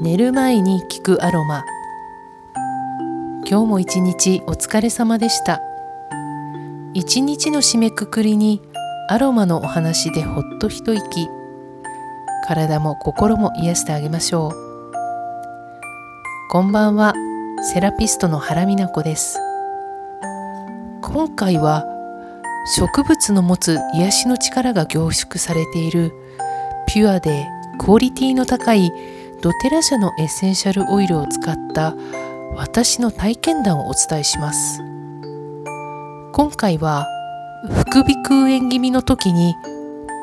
寝る前に聞くアロマ。今日も一日お疲れ様でした。一日の締めくくりにアロマのお話でほっと一息。体も心も癒してあげましょう。こんばんはセラピストの原美奈子です。今回は植物の持つ癒しの力が凝縮されているピュアでクオリティの高いドテラ社のエッセンシャルオイルを使った私の体験談をお伝えします。今回は副鼻腔炎気味の時に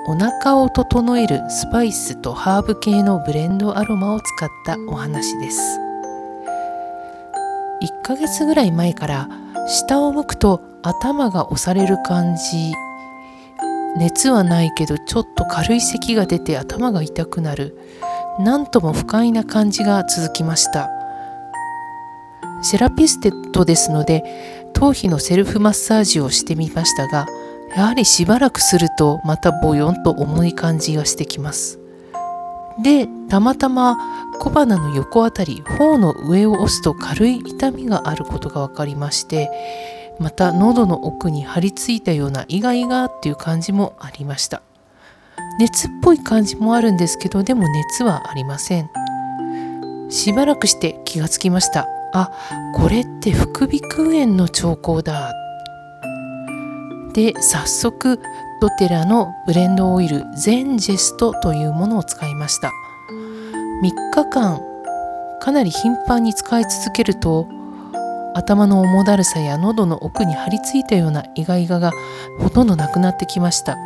お腹を整えるスパイスとハーブ系のブレンドアロマを使ったお話です。1ヶ月ぐらい前から下を向くと頭が押される感じ。熱はないけどちょっと軽い咳が出て頭が痛くなる。なんとも不快な感じが続きました。セラピステッドですので頭皮のセルフマッサージをしてみましたがやはりしばらくするとまたボヨンと重い感じがしてきます。でたまたま小鼻の横あたり頬の上を押すと軽い痛みがあることが分かりましてまた喉の奥に張り付いたようなイガイガっていう感じもありました。熱っぽい感じもあるんですけどでも熱はありません。しばらくして気がつきました。あこれって副鼻腔炎の兆候だ。で早速ドテラのブレンドオイルゼンジェストというものを使いました。3日間かなり頻繁に使い続けると頭の重だるさや喉の奥に張り付いたようなイガイガがほとんどなくなってきました。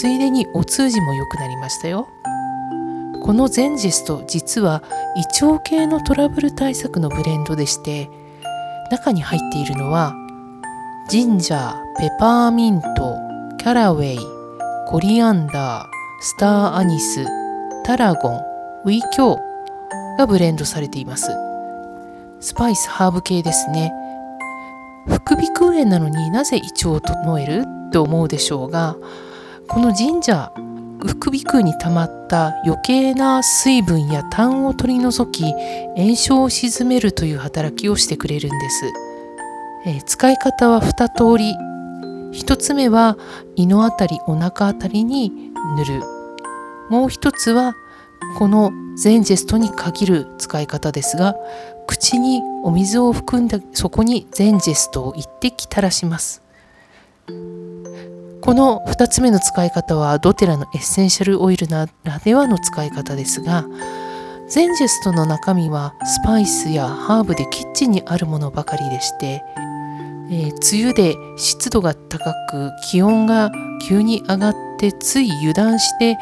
ついでにお通じも良くなりましたよ。このゼンジスト実は胃腸系のトラブル対策のブレンドでして中に入っているのはジンジャー、ペパーミント、キャラウェイ、コリアンダー、スターアニス、タラゴン、ウィキョウがブレンドされています。スパイスハーブ系ですね。副鼻腔炎なのになぜ胃腸を整えるって思うでしょうがこの神社副鼻腔に溜まった余計な水分や痰を取り除き炎症を鎮めるという働きをしてくれるんです、えー、使い方は2通り。1つ目は胃のあたりお腹あたりに塗る。もう1つはこのゼンジェストに限る使い方ですが口にお水を含んだそこにゼンジェストを1滴垂らします。この2つ目の使い方はドテラのエッセンシャルオイルならではの使い方ですがゼンジェストの中身はスパイスやハーブでキッチンにあるものばかりでして、えー、梅雨で湿度が高く気温が急に上がってつい油断して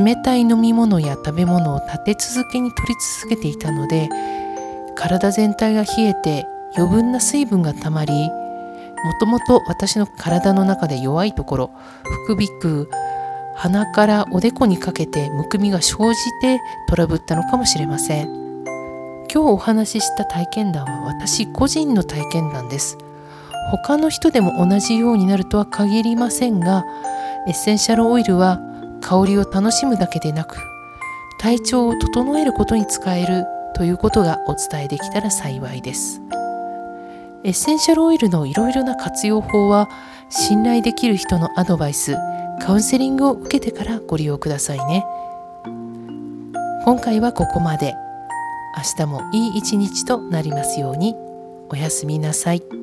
冷たい飲み物や食べ物を立て続けに取り続けていたので体全体が冷えて余分な水分がたまりもともと私の体の中で弱いところ副鼻腔鼻からおでこにかけてむくみが生じてトラブったのかもしれません今日お話しした体験談は私個人の体験談です他の人でも同じようになるとは限りませんがエッセンシャルオイルは香りを楽しむだけでなく体調を整えることに使えるということがお伝えできたら幸いです。エッセンシャルオイルのいろいろな活用法は信頼できる人のアドバイスカウンセリングを受けてからご利用くださいね。今回はここまで。明日もいい一日となりますように。おやすみなさい。